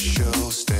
superficial state